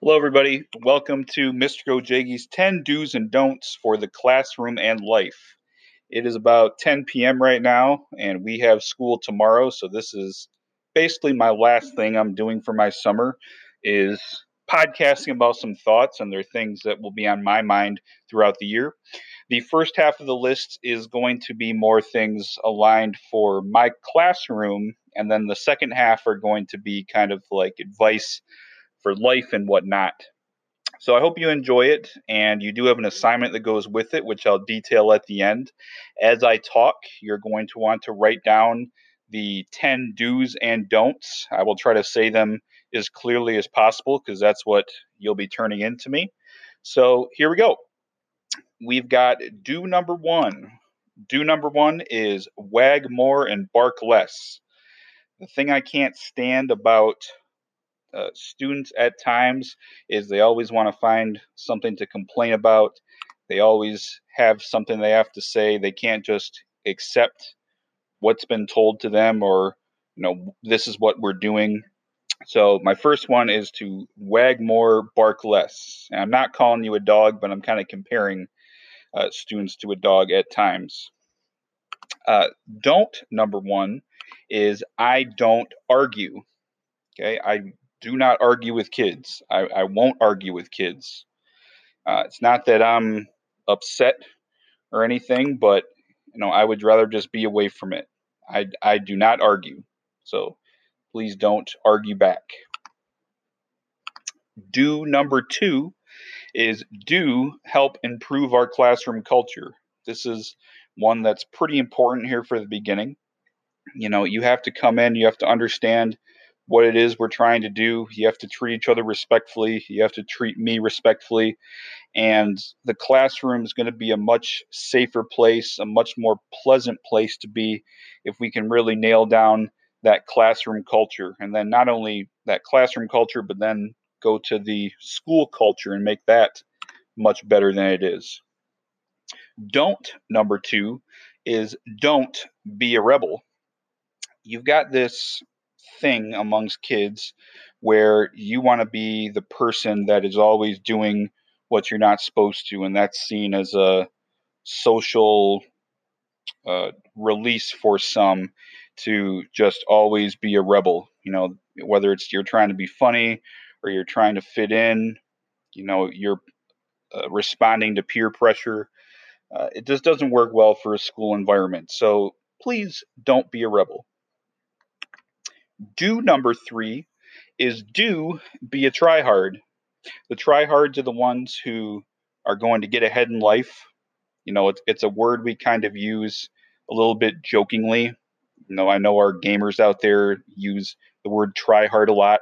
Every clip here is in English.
Hello, everybody. Welcome to Mr. Ghoujeghi's 10 Do's and Don'ts for the Classroom and Life. It is about 10 p.m. right now, and we have school tomorrow. So this is basically my last thing I'm doing for my summer is podcasting about some thoughts, and there are things that will be on my mind throughout the year. The first half of the list is going to be more things aligned for my classroom, and then the second half are going to be kind of like advice for life and whatnot. So I hope you enjoy it, and you do have an assignment that goes with it, which I'll detail at the end. As I talk, you're going to want to write down the 10 do's and don'ts. I will try to say them as clearly as possible because that's what you'll be turning into me. So here we go. We've got do number one. Do number one is wag more and bark less. The thing I can't stand about uh, students at times is they always want to find something to complain about. They always have something they have to say. They can't just accept what's been told to them or, you know, this is what we're doing. So, my first one is to wag more, bark less. And I'm not calling you a dog, but I'm kind of comparing uh, students to a dog at times. Uh, don't, number one, is I don't argue. Okay, I do not argue with kids. I, I won't argue with kids. Uh, it's not that I'm upset or anything, but you know I would rather just be away from it. I I do not argue, so please don't argue back. Do number two is do help improve our classroom culture. This is one that's pretty important here for the beginning. You know, you have to come in, you have to understand what it is we're trying to do. You have to treat each other respectfully. You have to treat me respectfully. And the classroom is going to be a much safer place, a much more pleasant place to be if we can really nail down that classroom culture. And then not only that classroom culture, but then go to the school culture and make that much better than it is. Don't, number two, is don't be a rebel. You've got this thing amongst kids where you want to be the person that is always doing what you're not supposed to, and that's seen as a social uh, release for some to just always be a rebel. You know, whether it's you're trying to be funny or you're trying to fit in, you know, you're uh, responding to peer pressure. Uh, it just doesn't work well for a school environment. So please don't be a rebel. Do number three is do be a tryhard. The tryhards are the ones who are going to get ahead in life. You know, it's, it's a word we kind of use a little bit jokingly. You know, I know our gamers out there use the word try hard a lot,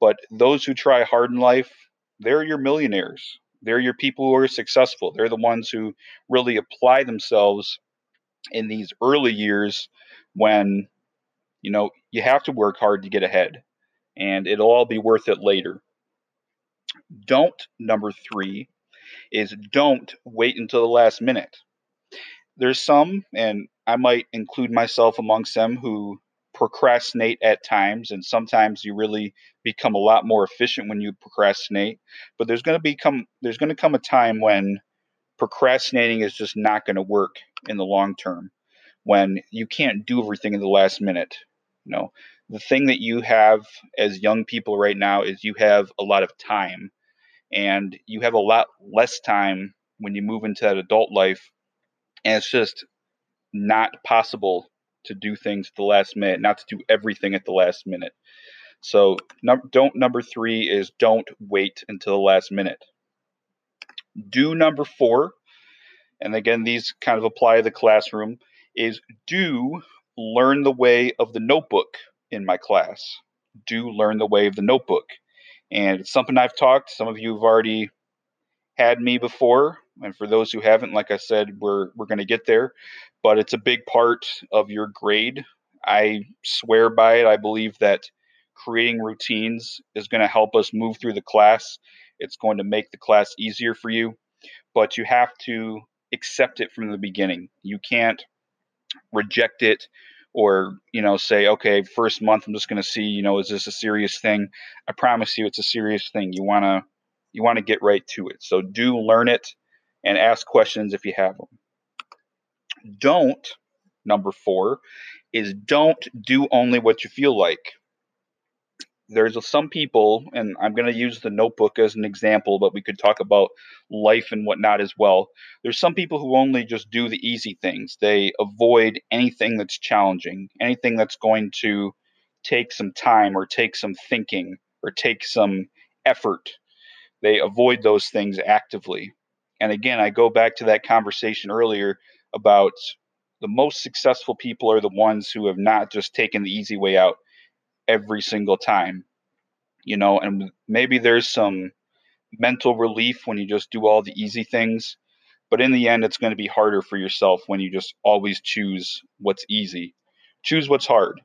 but those who try hard in life, they're your millionaires. They're your people who are successful. They're the ones who really apply themselves in these early years when you know, you have to work hard to get ahead, and it'll all be worth it later. Don't, number three, is don't wait until the last minute. There's some, and I might include myself amongst them, who procrastinate at times, and sometimes you really become a lot more efficient when you procrastinate. But there's going to become there's going to come a time when procrastinating is just not going to work in the long term when you can't do everything in the last minute you know, the thing that you have as young people right now is you have a lot of time, and you have a lot less time when you move into that adult life, and it's just not possible to do things at the last minute, not to do everything at the last minute. So, num- don't number three is don't wait until the last minute. Do number four, and again, these kind of apply to the classroom, is do learn the way of the notebook in my class. Do learn the way of the notebook. And it's something I've talked. Some of you have already had me before. And for those who haven't, like I said, we're we're gonna get there. But it's a big part of your grade. I swear by it. I believe that creating routines is going to help us move through the class. It's going to make the class easier for you, but you have to accept it from the beginning. You can't reject it or you know say okay first month i'm just going to see you know is this a serious thing i promise you it's a serious thing you want to You want to get right to it. So do learn it and ask questions if you have them. Don't, number four, is don't do only what you feel like. There's some people, and I'm going to use the notebook as an example, but we could talk about life and whatnot as well. There's some people who only just do the easy things. They avoid anything that's challenging, anything that's going to take some time or take some thinking or take some effort. They avoid those things actively. And again, I go back to that conversation earlier about the most successful people are the ones who have not just taken the easy way out every single time. You know, and maybe there's some mental relief when you just do all the easy things, but in the end, it's going to be harder for yourself when you just always choose what's easy. Choose what's hard,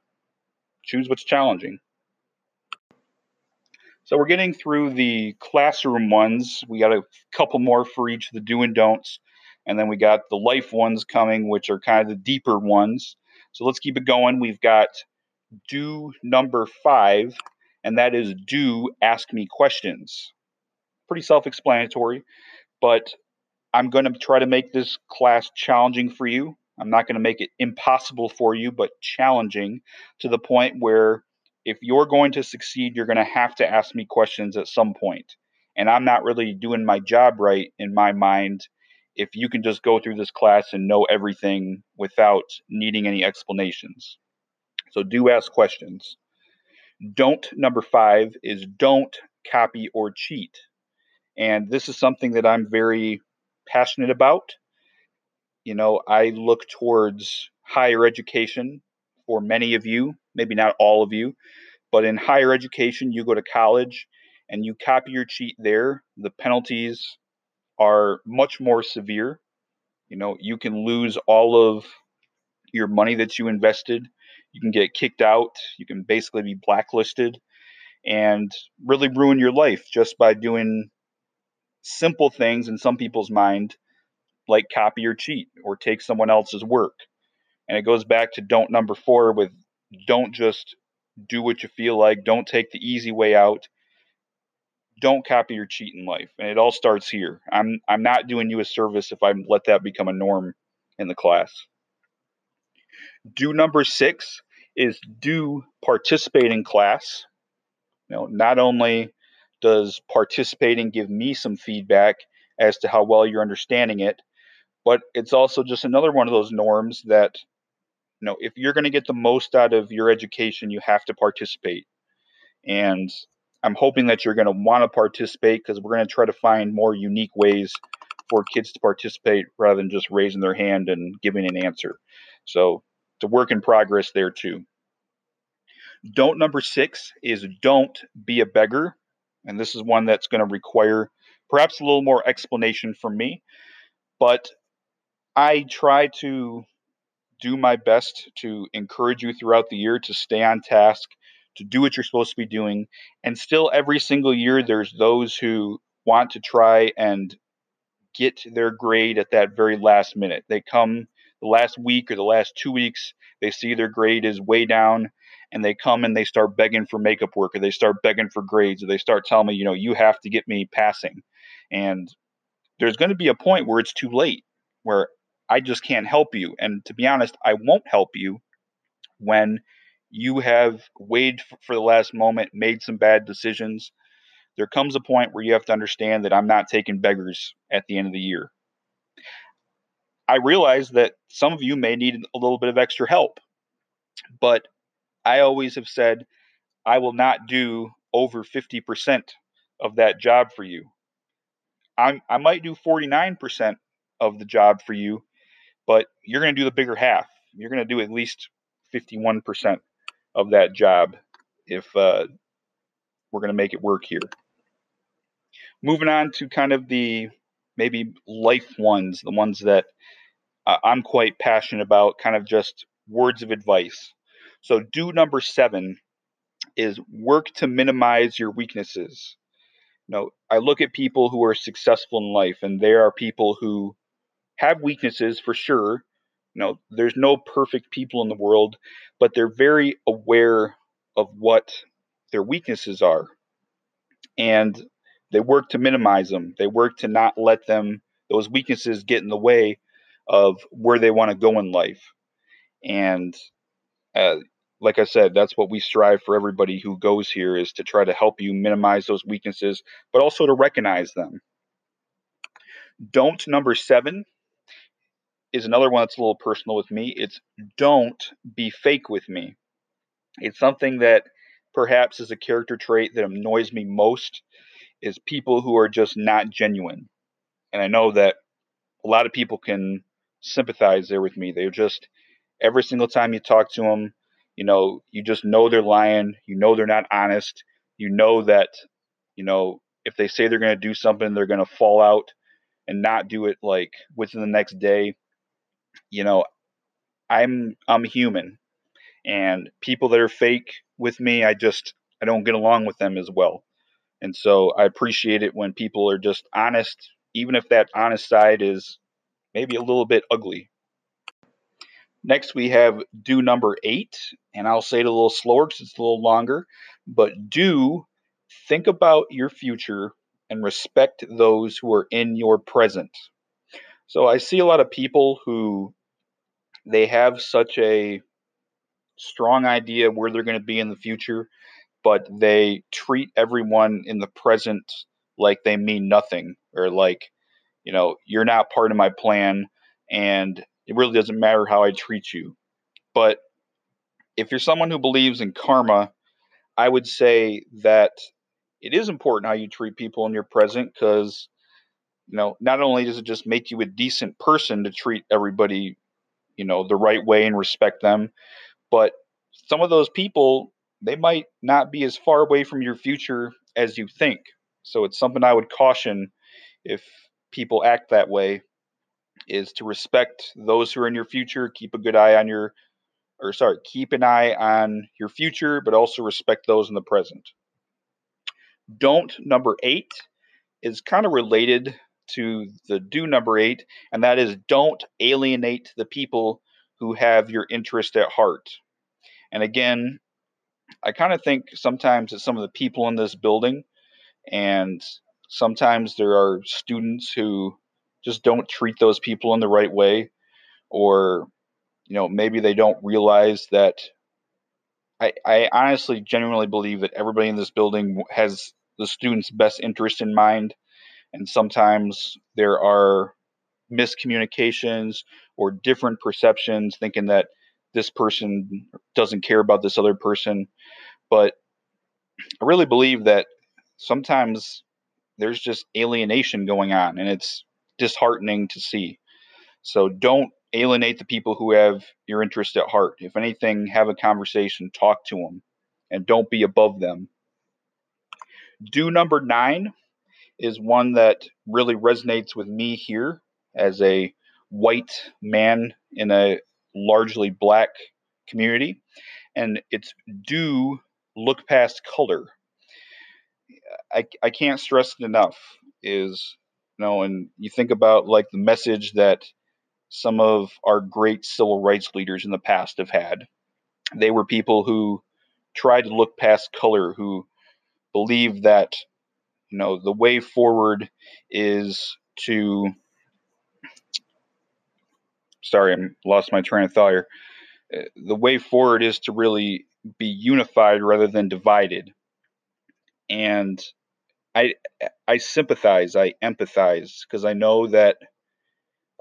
choose what's challenging. So we're getting through the classroom ones. We got a couple more for each of the do and don'ts. And then we got the life ones coming, which are kind of the deeper ones. So let's keep it going. We've got do number five, and that is do ask me questions. Pretty self explanatory, but I'm going to try to make this class challenging for you. I'm not going to make it impossible for you, but challenging to the point where if you're going to succeed, you're going to have to ask me questions at some point. And I'm not really doing my job right in my mind if you can just go through this class and know everything without needing any explanations. So do ask questions. Don't number five is don't copy or cheat. And this is something that I'm very passionate about. You know, I look towards higher education for many of you, maybe not all of you, but in higher education, you go to college and you copy or cheat there, the penalties are much more severe. You know, you can lose all of your money that you invested. You can get kicked out. You can basically be blacklisted and really ruin your life just by doing simple things in some people's mind, like copy or cheat or take someone else's work. And it goes back to don't number four with don't just do what you feel like, don't take the easy way out. Don't copy or cheat in life. And it all starts here. I'm I'm not doing you a service if I let that become a norm in the class. Do number six is do participate in class. You know, not only does participating give me some feedback as to how well you're understanding it, but it's also just another one of those norms that you know if you're going to get the most out of your education you have to participate and i'm hoping that you're going to want to participate because we're going to try to find more unique ways for kids to participate rather than just raising their hand and giving an answer so it's a work in progress there too don't number six is don't be a beggar and this is one that's going to require perhaps a little more explanation from me but i try to do my best to encourage you throughout the year to stay on task, to do what you're supposed to be doing. And still, every single year, there's those who want to try and get their grade at that very last minute. They come the last week or the last two weeks, they see their grade is way down, and they come and they start begging for makeup work, or they start begging for grades, or they start telling me, you know, you have to get me passing. And there's going to be a point where it's too late, where I just can't help you. And to be honest, I won't help you when you have waited for the last moment, made some bad decisions. There comes a point where you have to understand that I'm not taking beggars at the end of the year. I realize that some of you may need a little bit of extra help, but I always have said I will not do over 50% of that job for you. I'm, I might do 49% of the job for you, but you're going to do the bigger half. You're going to do at least 51% of that job if uh, we're going to make it work here. Moving on to kind of the maybe life ones, the ones that I'm quite passionate about, kind of just words of advice. So, do number seven is work to minimize your weaknesses. You know, I look at people who are successful in life, and there are people who have weaknesses for sure. You know, there's no perfect people in the world, but they're very aware of what their weaknesses are. And they work to minimize them. They work to not let them those weaknesses get in the way of where they want to go in life. And uh, like I said, that's what we strive for everybody who goes here is to try to help you minimize those weaknesses, but also to recognize them. Don't number seven is another one that's a little personal with me. It's don't be fake with me. It's something that perhaps is a character trait that annoys me most is people who are just not genuine. And I know that a lot of people can sympathize there with me. They're just every single time you talk to them, you know, you just know they're lying. You know they're not honest. You know that, you know, if they say they're going to do something, they're going to fall out and not do it like within the next day. You know, I'm I'm human, and people that are fake with me, I just I don't get along with them as well. And so I appreciate it when people are just honest, even if that honest side is maybe a little bit ugly. Next, we have do number eight, and I'll say it a little slower because it's a little longer. But do think about your future and respect those who are in your present. So I see a lot of people who they have such a strong idea where they're going to be in the future, but they treat everyone in the present like they mean nothing or like, you know, you're not part of my plan and it really doesn't matter how I treat you. But if you're someone who believes in karma, I would say that it is important how you treat people in your present because you know not only does it just make you a decent person to treat everybody you know the right way and respect them but some of those people they might not be as far away from your future as you think so it's something i would caution if people act that way is to respect those who are in your future keep a good eye on your or sorry keep an eye on your future but also respect those in the present don't number eight is kind of related to the do number eight, and that is don't alienate the people who have your interest at heart. And again, I kind of think sometimes it's some of the people in this building, and sometimes there are students who just don't treat those people in the right way, or you know, maybe they don't realize that. I, I honestly genuinely believe that everybody in this building has the student's best interest in mind. And sometimes there are miscommunications or different perceptions, thinking that this person doesn't care about this other person. But I really believe that sometimes there's just alienation going on, and it's disheartening to see. So don't alienate the people who have your interest at heart. If anything, have a conversation, talk to them, and don't be above them. Do number nine is one that really resonates with me here as a white man in a largely black community. And it's do look past color. I, I can't stress it enough is you know and you think about like the message that some of our great civil rights leaders in the past have had. They were people who tried to look past color who believe that you know the way forward is to sorry i lost my train of thought here. Uh, the way forward is to really be unified rather than divided and i i sympathize i empathize because i know that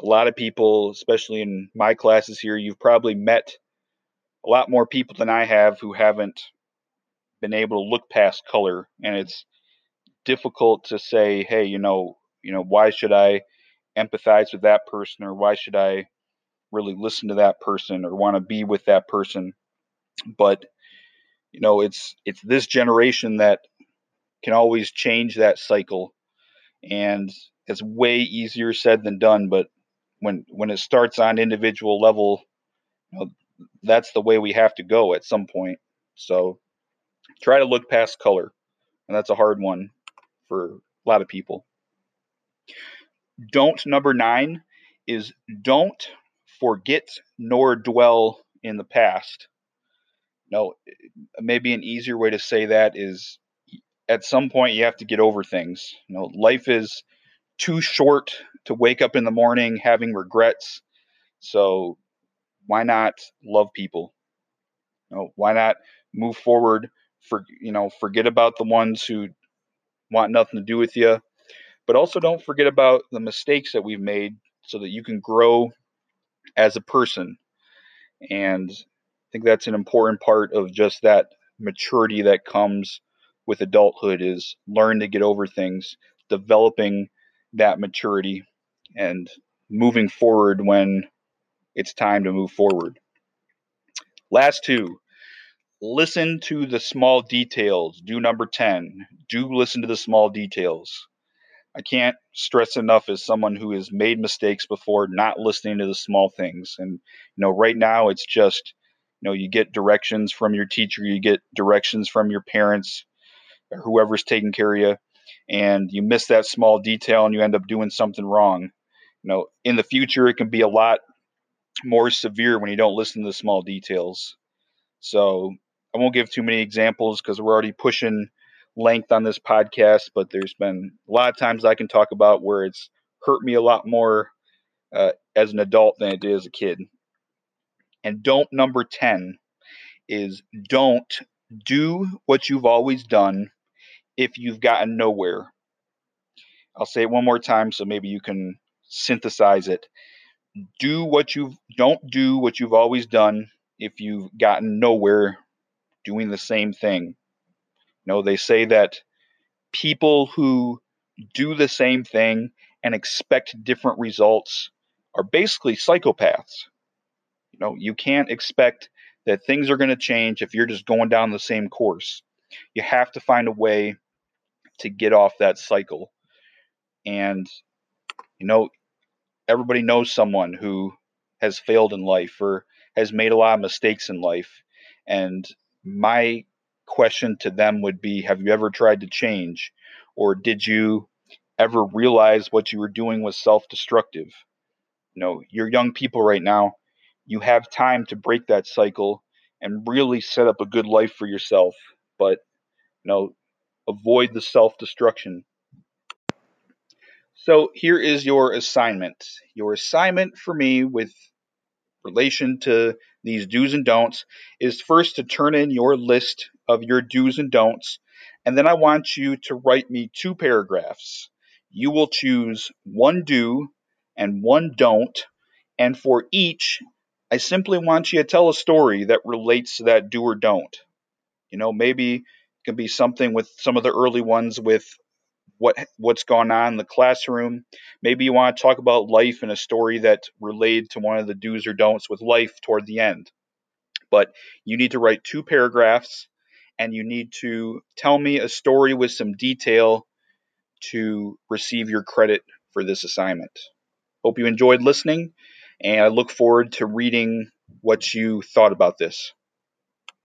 a lot of people especially in my classes here you've probably met a lot more people than i have who haven't been able to look past color and it's difficult to say hey you know you know why should i empathize with that person or why should i really listen to that person or want to be with that person? But you know it's it's this generation that can always change that cycle and it's way easier said than done but when when it starts on individual level you know that's the way we have to go at some point so try to look past color. And that's a hard one for a lot of people. Don't number nine is don't forget nor dwell in the past. No, maybe an easier way to say that is at some point you have to get over things. You know, life is too short to wake up in the morning having regrets. So why not love people? You know, why not move forward? For you know, forget about the ones who want nothing to do with you, but also don't forget about the mistakes that we've made, so that you can grow as a person. And I think that's an important part of just that maturity that comes with adulthood is learn to get over things, developing that maturity and moving forward when it's time to move forward. Last two, listen to the small details. Do number 10. Do listen to the small details. I can't stress enough as someone who has made mistakes before, not listening to the small things. And, you know, right now it's just, you know, you get directions from your teacher, you get directions from your parents, or whoever's taking care of you, and you miss that small detail and you end up doing something wrong. You know, in the future, it can be a lot more severe when you don't listen to the small details. So I won't give too many examples because we're already pushing length on this podcast, but there's been a lot of times I can talk about where it's hurt me a lot more uh, as an adult than it did as a kid. And don't number 10 is don't do what you've always done if you've gotten nowhere. I'll say it one more time so maybe you can synthesize it. Do what you've don't do what you've always done if you've gotten nowhere doing the same thing. You know, they say that people who do the same thing and expect different results are basically psychopaths. You know, you can't expect that things are going to change if you're just going down the same course. You have to find a way to get off that cycle. And, you know, everybody knows someone who has failed in life or has made a lot of mistakes in life. And my question to them would be Have you ever tried to change? Or did you ever realize what you were doing was self destructive? You know, you're young people right now. You have time to break that cycle and really set up a good life for yourself. But, you know, avoid the self destruction. So here is your assignment. Your assignment for me with relation to these do's and don'ts is first to turn in your list of your do's and don'ts, and then I want you to write me two paragraphs. You will choose one do and one don't, and for each, I simply want you to tell a story that relates to that do or don't. You know, maybe can be something with some of the early ones with what what's gone on in the classroom. Maybe you want to talk about life in a story that related to one of the do's or don'ts with life toward the end. But you need to write two paragraphs and you need to tell me a story with some detail to receive your credit for this assignment. Hope you enjoyed listening and I look forward to reading what you thought about this.